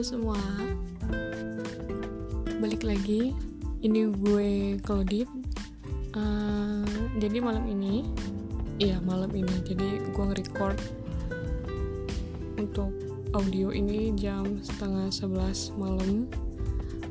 Semua. Balik lagi. Ini gue Claudit. Uh, jadi malam ini, iya malam ini. Jadi gue nge-record untuk audio ini jam setengah sebelas malam.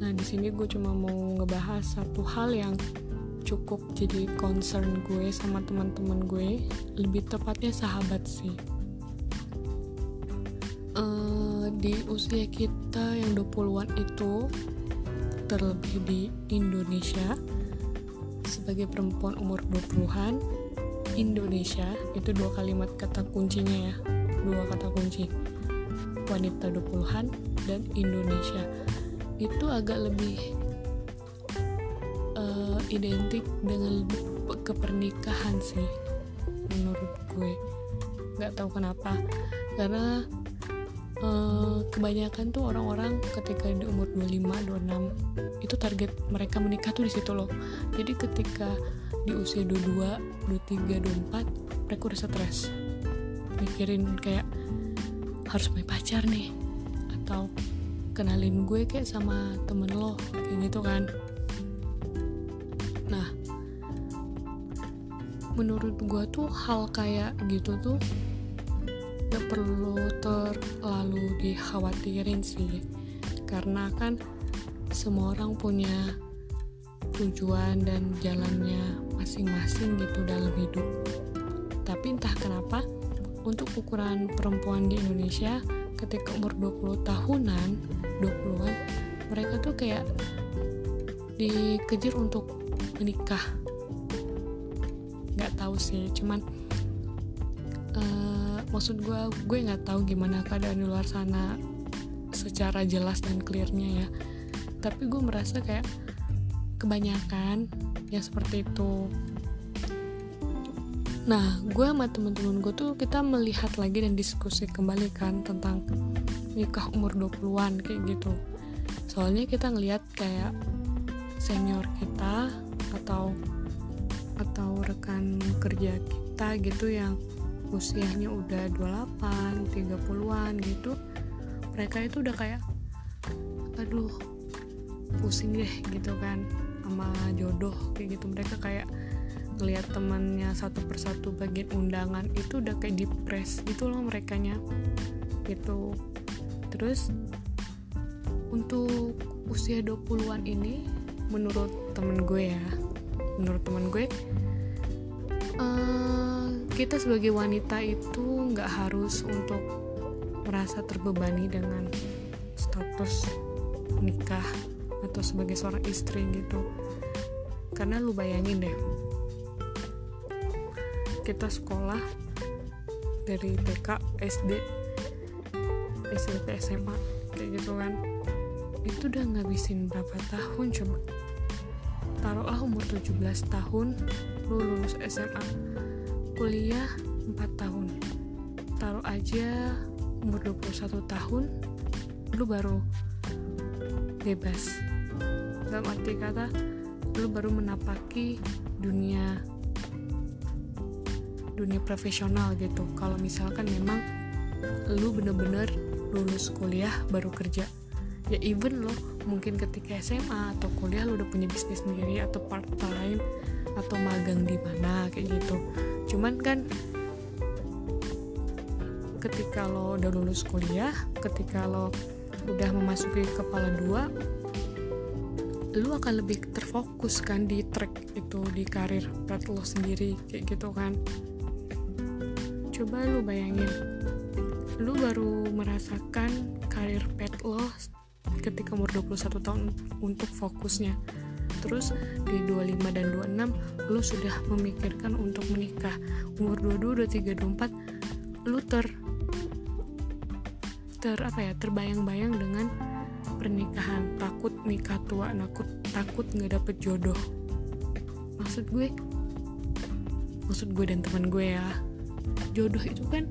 Nah di sini gue cuma mau ngebahas satu hal yang cukup jadi concern gue sama teman-teman gue. Lebih tepatnya sahabat sih di usia kita yang 20-an itu terlebih di Indonesia. Sebagai perempuan umur 20-an Indonesia itu dua kalimat kata kuncinya ya dua kata kunci. Wanita 20-an dan Indonesia. Itu agak lebih uh, identik dengan kepernikahan sih menurut gue. Nggak tahu kenapa. Karena uh, kebanyakan tuh orang-orang ketika di umur 25 26 itu target mereka menikah tuh di situ loh. Jadi ketika di usia 22 23 24 mereka udah stres. Mikirin kayak harus punya pacar nih atau kenalin gue kayak sama temen lo kayak gitu kan. Nah menurut gue tuh hal kayak gitu tuh gak perlu terlalu dikhawatirin sih. Karena kan semua orang punya tujuan dan jalannya masing-masing gitu dalam hidup. Tapi entah kenapa untuk ukuran perempuan di Indonesia ketika umur 20 tahunan 20-an mereka tuh kayak dikejar untuk menikah. Nggak tahu sih cuman maksud gue gue nggak tahu gimana keadaan di luar sana secara jelas dan clearnya ya. Tapi gue merasa kayak kebanyakan yang seperti itu. Nah gue sama temen-temen gue tuh kita melihat lagi dan diskusi kembali kan tentang nikah umur 20-an kayak gitu. Soalnya kita ngelihat kayak senior kita atau atau rekan kerja kita gitu yang usianya udah 28, 30-an gitu mereka itu udah kayak aduh pusing deh gitu kan sama jodoh kayak gitu. Mereka kayak ngelihat temannya satu persatu bagian undangan itu udah kayak depres gitu loh mereka nya gitu. Terus untuk usia 20-an ini menurut temen gue ya menurut temen gue uh, kita sebagai wanita itu nggak harus untuk merasa terbebani dengan status nikah atau sebagai seorang istri gitu. Karena lu bayangin deh kita sekolah dari TK, SD, SMP, SMA kayak gitu kan. Itu udah ngabisin berapa tahun coba? Taruhlah umur 17 tahun lu lulus SMA kuliah 4 tahun. Taruh aja umur 21 tahun lu baru bebas. Dalam arti kata lu baru menapaki dunia dunia profesional gitu. Kalau misalkan memang lu bener-bener lulus kuliah baru kerja. Ya even lo mungkin ketika SMA atau kuliah lu udah punya bisnis sendiri atau part time atau magang di mana kayak gitu. Cuman kan ketika lo udah lulus kuliah ketika lo udah memasuki kepala dua lu akan lebih terfokus kan di track itu di karir path lo sendiri kayak gitu kan. Coba lu bayangin lu baru merasakan karir pet lo ketika umur 21 tahun untuk fokusnya terus di 25 dan 26 lu sudah memikirkan untuk menikah. Umur 22, 23, 24 lu ter ter apa ya terbayang-bayang dengan pernikahan. Takut nikah tua takut takut nggak dapet jodoh. Maksud gue maksud gue dan teman gue ya jodoh itu kan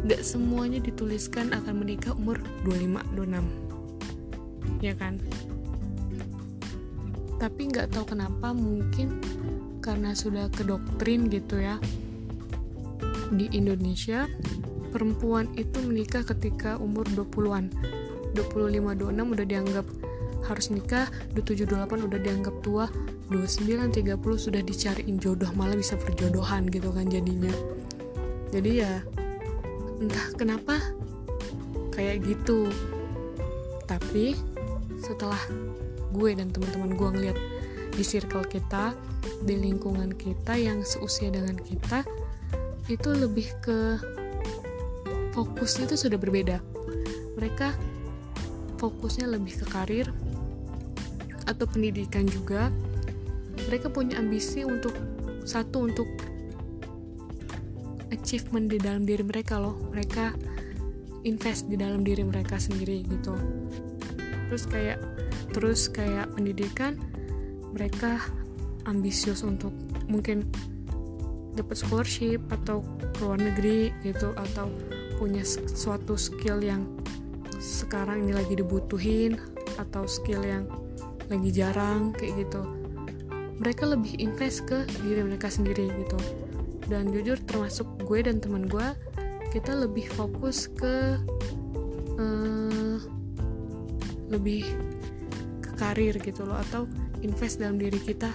nggak semuanya dituliskan akan menikah umur 25 26 ya kan tapi nggak tahu kenapa mungkin karena sudah ke doktrin gitu ya. Di Indonesia perempuan itu menikah ketika umur 20-an 25-26 udah dianggap harus nikah 27-28 udah dianggap tua 29-30 sudah dicariin jodoh malah bisa perjodohan gitu kan jadinya. Jadi ya entah kenapa kayak gitu. Tapi setelah gue dan teman-teman gue ngeliat di circle kita di lingkungan kita yang seusia dengan kita itu lebih ke fokusnya itu sudah berbeda. Mereka fokusnya lebih ke karir atau pendidikan juga. Mereka punya ambisi untuk satu untuk achievement di dalam diri mereka loh. Mereka invest di dalam diri mereka sendiri gitu. Terus kayak terus kayak pendidikan mereka ambisius untuk mungkin dapat scholarship atau ke luar negeri gitu atau punya suatu skill yang sekarang ini lagi dibutuhin atau skill yang lagi jarang kayak gitu. Mereka lebih invest ke diri mereka sendiri gitu. Dan jujur termasuk gue dan teman gue kita lebih fokus ke uh, lebih karir gitu loh atau invest dalam diri kita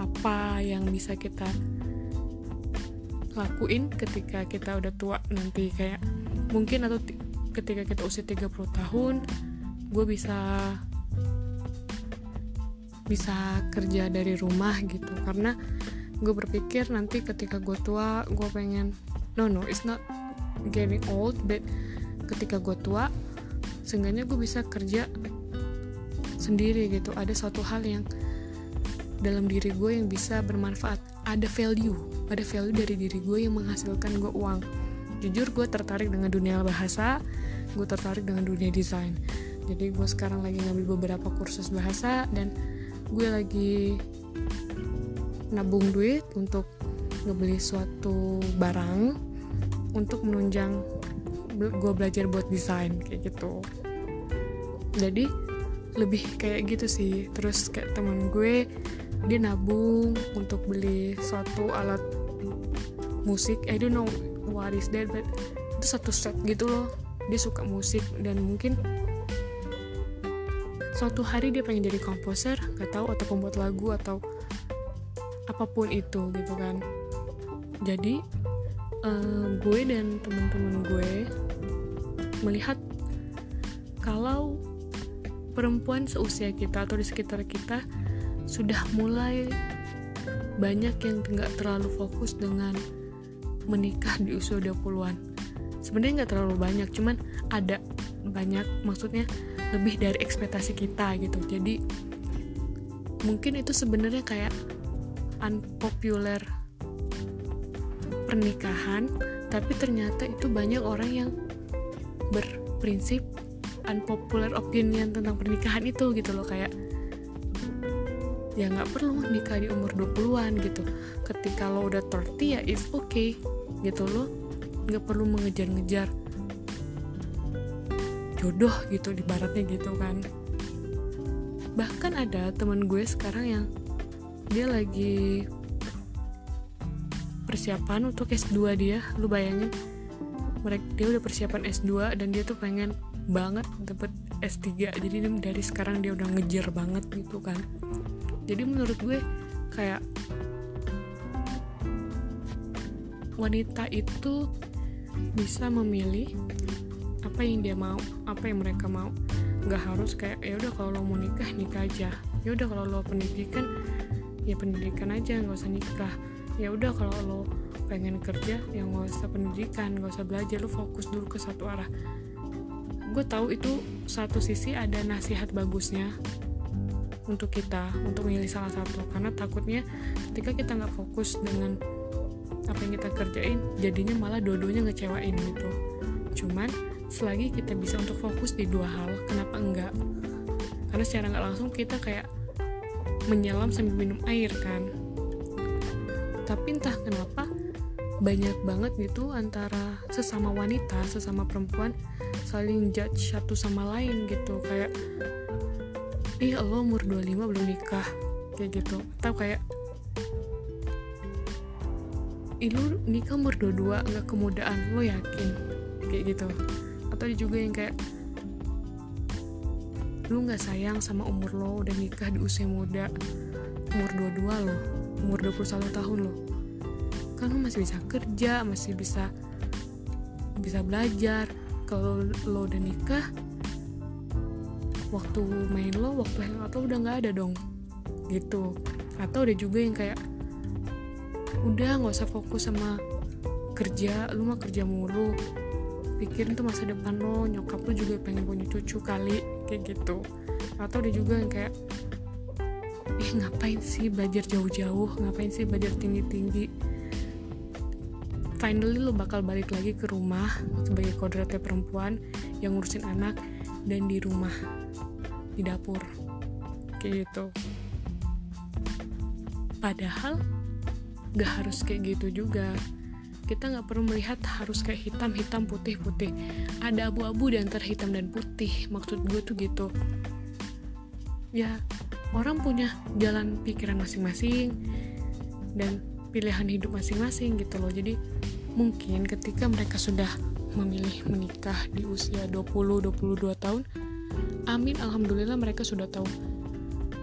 apa yang bisa kita lakuin ketika kita udah tua nanti kayak mungkin atau ketika kita usia 30 tahun gue bisa bisa kerja dari rumah gitu. Karena gue berpikir nanti ketika gue tua gue pengen no no it's not getting old but ketika gue tua seenggaknya gue bisa kerja sendiri gitu. Ada suatu hal yang dalam diri gue yang bisa bermanfaat. Ada value ada value dari diri gue yang menghasilkan gue uang. Jujur gue tertarik dengan dunia bahasa gue tertarik dengan dunia desain. Jadi gue sekarang lagi ngambil beberapa kursus bahasa dan gue lagi nabung duit untuk ngebeli suatu barang untuk menunjang gue belajar buat desain kayak gitu. Jadi lebih kayak gitu sih. Terus kayak temen gue dia nabung untuk beli suatu alat musik. I don't know what is that but itu satu set gitu loh. Dia suka musik dan mungkin suatu hari dia pengen jadi komposer gak tahu atau pembuat lagu atau apa pun itu gitu kan. Jadi uh, gue dan teman-teman gue melihat kalau perempuan seusia kita atau di sekitar kita sudah mulai banyak yang nggak terlalu fokus dengan menikah di usia 20-an sebenarnya nggak terlalu banyak cuman ada banyak maksudnya lebih dari ekspektasi kita gitu. Jadi mungkin itu sebenarnya kayak unpopular pernikahan tapi ternyata itu banyak orang yang berprinsip unpopular opinion tentang pernikahan itu gitu loh kayak ya nggak perlu nikah di umur 20-an gitu. Ketika lo udah 30 ya it's okay gitu loh. Nggak perlu mengejar-ngejar jodoh gitu di baratnya gitu kan. Bahkan ada teman gue sekarang yang dia lagi persiapan untuk S2 dia lu bayangin. Mereka dia udah persiapan S2 dan dia tuh pengen banget dapet S3 jadi dari sekarang dia udah ngejar banget gitu kan. Jadi menurut gue kayak wanita itu bisa memilih apa yang dia mau apa yang mereka mau. Nggak harus kayak ya udah kalau lo mau nikah nikah aja. Ya udah kalau lo pendidikan ya pendidikan aja nggak usah nikah. Ya udah kalau lo pengen kerja ya nggak usah pendidikan nggak usah belajar. Lo fokus dulu ke satu arah gue tahu itu satu sisi ada nasihat bagusnya untuk kita untuk memilih salah satu. Karena takutnya ketika kita nggak fokus dengan apa yang kita kerjain jadinya malah dua-duanya ngecewain gitu. Cuman selagi kita bisa untuk fokus di dua hal kenapa enggak? Karena secara nggak langsung kita kayak menyelam sambil minum air kan. Tapi entah kenapa banyak banget gitu antara sesama wanita sesama perempuan saling judge satu sama lain gitu. Kayak ih lo umur 25 belum nikah. Kayak gitu. Atau kayak Ih, lu nikah umur 22 nggak kemudaan lo yakin? Kayak gitu. Atau juga yang kayak lu nggak sayang sama umur lo udah nikah di usia muda umur 22 lo umur 21 tahun lo. Kan lo masih bisa kerja masih bisa bisa belajar kalau lo udah nikah waktu main lo waktu hangout lo udah nggak ada dong. Gitu. Atau ada juga yang kayak udah nggak usah fokus sama kerja lu mah kerja mulu. Pikirin tuh masa depan lo nyokap lo juga pengen punya cucu kali kayak gitu. Atau ada juga yang kayak ih ngapain sih belajar jauh-jauh? Ngapain sih belajar tinggi-tinggi finally lo bakal balik lagi ke rumah sebagai kodratnya perempuan yang ngurusin anak dan di rumah di dapur. Kayak gitu. Padahal gak harus kayak gitu juga. Kita nggak perlu melihat harus kayak hitam hitam putih putih ada abu-abu di antara hitam dan putih maksud gue tuh gitu. Ya orang punya jalan pikiran masing-masing dan pilihan hidup masing-masing gitu loh. Jadi mungkin ketika mereka sudah memilih menikah di usia 20-22 tahun amin alhamdulillah mereka sudah tahu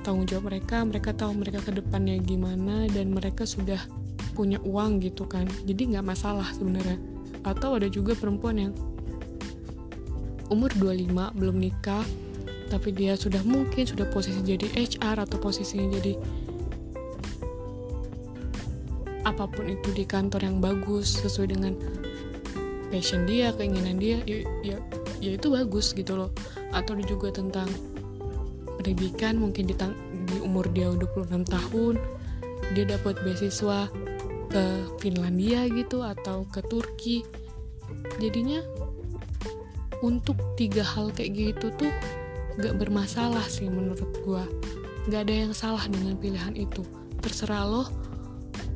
tanggung jawab mereka mereka tahu mereka ke depannya gimana dan mereka sudah punya uang gitu kan. Jadi nggak masalah sebenarnya. Atau ada juga perempuan yang umur 25 belum nikah tapi dia sudah mungkin sudah posisi jadi HR atau posisinya jadi apa pun itu di kantor yang bagus sesuai dengan passion dia keinginan dia ya, ya, ya itu bagus gitu loh. Atau juga tentang pendidikan mungkin di, di umur dia 26 tahun dia dapat beasiswa ke Finlandia gitu atau ke Turki. Jadinya untuk tiga hal kayak gitu tuh gak bermasalah sih menurut gua. Gak ada yang salah dengan pilihan itu. Terserah lo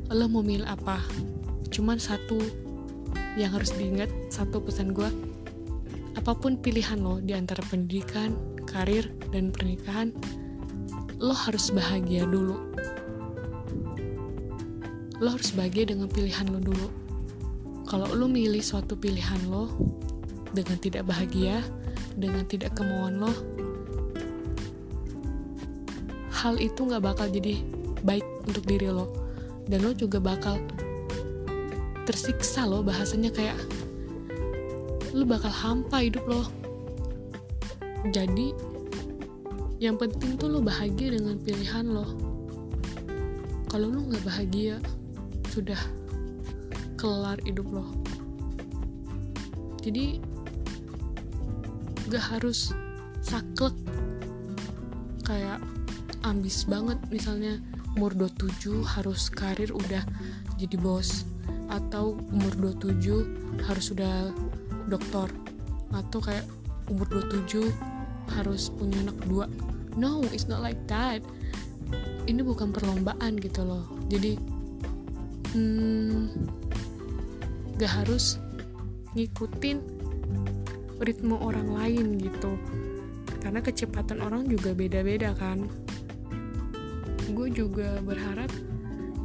lo mau milih apa? Cuman satu yang harus diingat satu pesan gue apa pun pilihan lo di antara pendidikan karir dan pernikahan lo harus bahagia dulu. Lo harus bahagia dengan pilihan lo dulu. Kalau lo milih suatu pilihan lo dengan tidak bahagia dengan tidak kemauan lo hal itu nggak bakal jadi baik untuk diri lo dan lo juga bakal tersiksa lo bahasanya kayak lo bakal hampa hidup lo. Jadi yang penting tuh lo bahagia dengan pilihan lo. Kalau lo nggak bahagia sudah kelar hidup lo. Jadi gak harus saklek kayak ambis banget misalnya umur 27 harus karir udah jadi bos atau umur 27 harus sudah dokter atau kayak umur 27 harus punya anak dua. No it's not like that. Ini bukan perlombaan gitu loh. Jadi hmm, gak harus ngikutin ritme orang lain gitu. Karena kecepatan orang juga beda-beda kan gue juga berharap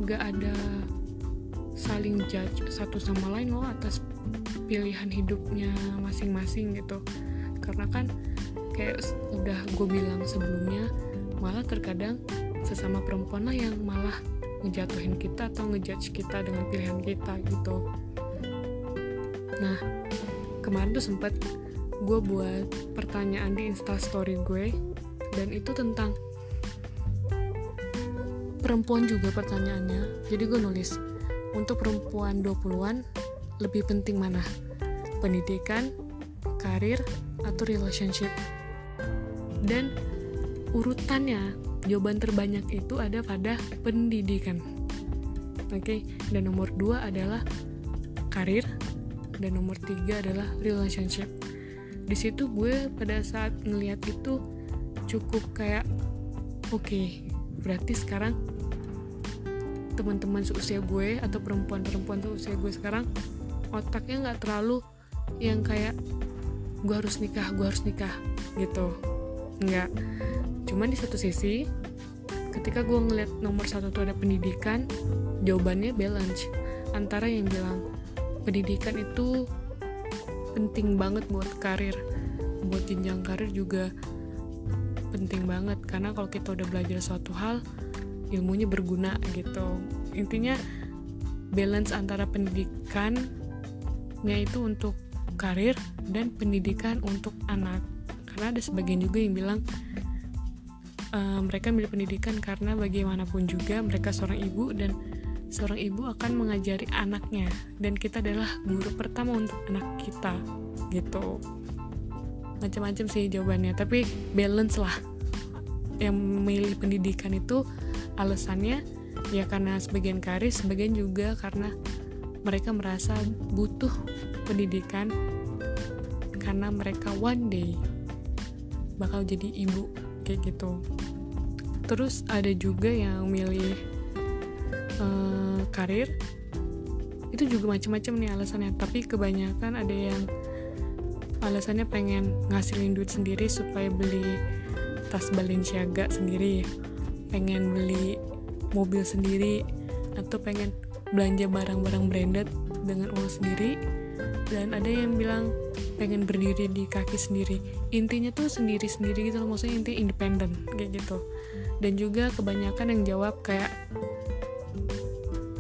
gak ada saling judge satu sama lain loh atas pilihan hidupnya masing-masing gitu. Karena kan kayak udah gue bilang sebelumnya malah terkadang sesama perempuan lah yang malah ngejatuhin kita atau ngejudge kita dengan pilihan kita gitu. Nah kemarin tuh sempet gue buat pertanyaan di instastory gue dan itu tentang perempuan juga pertanyaannya. Jadi gue nulis untuk perempuan 20-an lebih penting mana? Pendidikan karir atau relationship? Dan urutannya jawaban terbanyak itu ada pada pendidikan. Oke okay? dan nomor dua adalah karir dan nomor tiga adalah relationship. Di situ gue pada saat ngelihat itu cukup kayak oke okay, berarti sekarang teman-teman seusia gue atau perempuan-perempuan seusia gue sekarang otaknya nggak terlalu yang kayak gue harus nikah gue harus nikah gitu. Nggak. Cuman di satu sisi ketika gue ngeliat nomor satu tuh ada pendidikan jawabannya balance. Antara yang bilang pendidikan itu penting banget buat karir buat jenjang karir juga penting banget. Karena kalau kita udah belajar suatu hal ilmunya berguna gitu. Intinya balance antara pendidikannya itu untuk karir dan pendidikan untuk anak. Karena ada sebagian juga yang bilang uh, mereka milih pendidikan karena bagaimanapun juga mereka seorang ibu dan seorang ibu akan mengajari anaknya. Dan kita adalah guru pertama untuk anak kita gitu. Macam-macam sih jawabannya tapi balance lah. Yang memilih pendidikan itu alasannya ya karena sebagian karis sebagian juga karena mereka merasa butuh pendidikan karena mereka one day bakal jadi ibu kayak gitu. Terus ada juga yang milih uh, karir. Itu juga macam-macam nih alasannya tapi kebanyakan ada yang alasannya pengen ngasilin duit sendiri supaya beli tas Balenciaga sendiri pengen beli mobil sendiri atau pengen belanja barang-barang branded dengan uang sendiri. Dan ada yang bilang pengen berdiri di kaki sendiri. Intinya tuh sendiri-sendiri gitu loh maksudnya intinya independen kayak gitu. Dan juga kebanyakan yang jawab kayak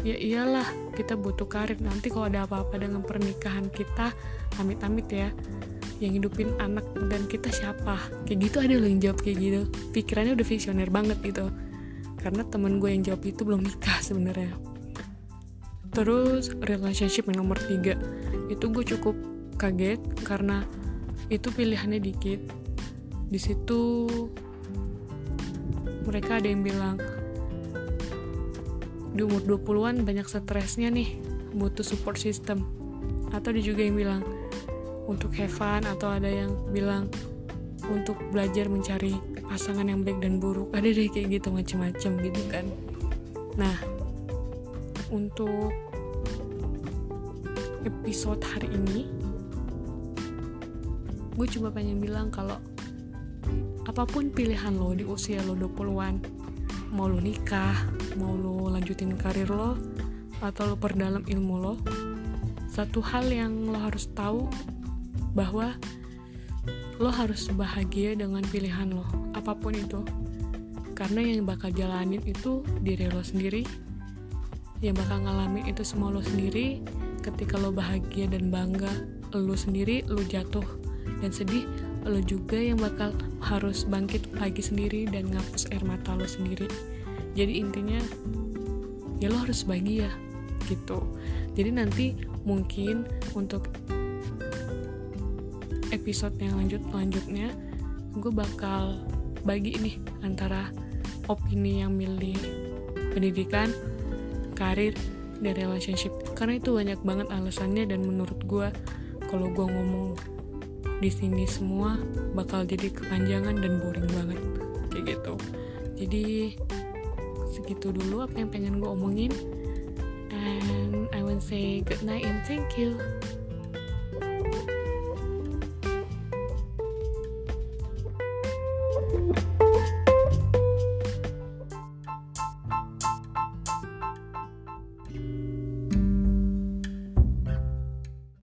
ya iyalah kita butuh karir. Nanti kalau ada apa-apa dengan pernikahan kita amit-amit ya yang hidupin anak dan kita siapa? Kayak gitu ada loh yang jawab kayak gitu. Pikirannya udah visioner banget gitu karena temen gue yang jawab itu belum nikah sebenarnya. Terus relationship yang nomor tiga. Itu gue cukup kaget karena itu pilihannya dikit. Di situ mereka ada yang bilang di umur 20-an banyak stresnya nih butuh support system. Atau ada juga yang bilang untuk have fun atau ada yang bilang untuk belajar mencari pasangan yang baik dan buruk. Ada deh kayak gitu macam-macam gitu kan. Nah untuk episode hari ini gue coba pengen bilang kalau apa pun pilihan lo di usia lo 20-an mau lo nikah mau lo lanjutin karir lo atau lo perdalam ilmu lo satu hal yang lo harus tahu bahwa lo harus bahagia dengan pilihan lo apa pun itu. Karena yang bakal jalanin itu diri lo sendiri. Yang bakal ngalamin itu semua lo sendiri. Ketika lo bahagia dan bangga lo sendiri lo jatuh. Dan sedih lo juga yang bakal harus bangkit pagi sendiri dan ngapus air mata lo sendiri. Jadi intinya ya lo harus bahagia gitu. Jadi nanti mungkin untuk episode yang lanjut lanjutnya gue bakal bagi ini antara opini yang milih pendidikan karir dan relationship. Karena itu banyak banget alasannya dan menurut gue kalau gue ngomong di sini semua bakal jadi kepanjangan dan boring banget. Kayak gitu. Jadi segitu dulu apa yang pengen gue omongin. And I want say good night and thank you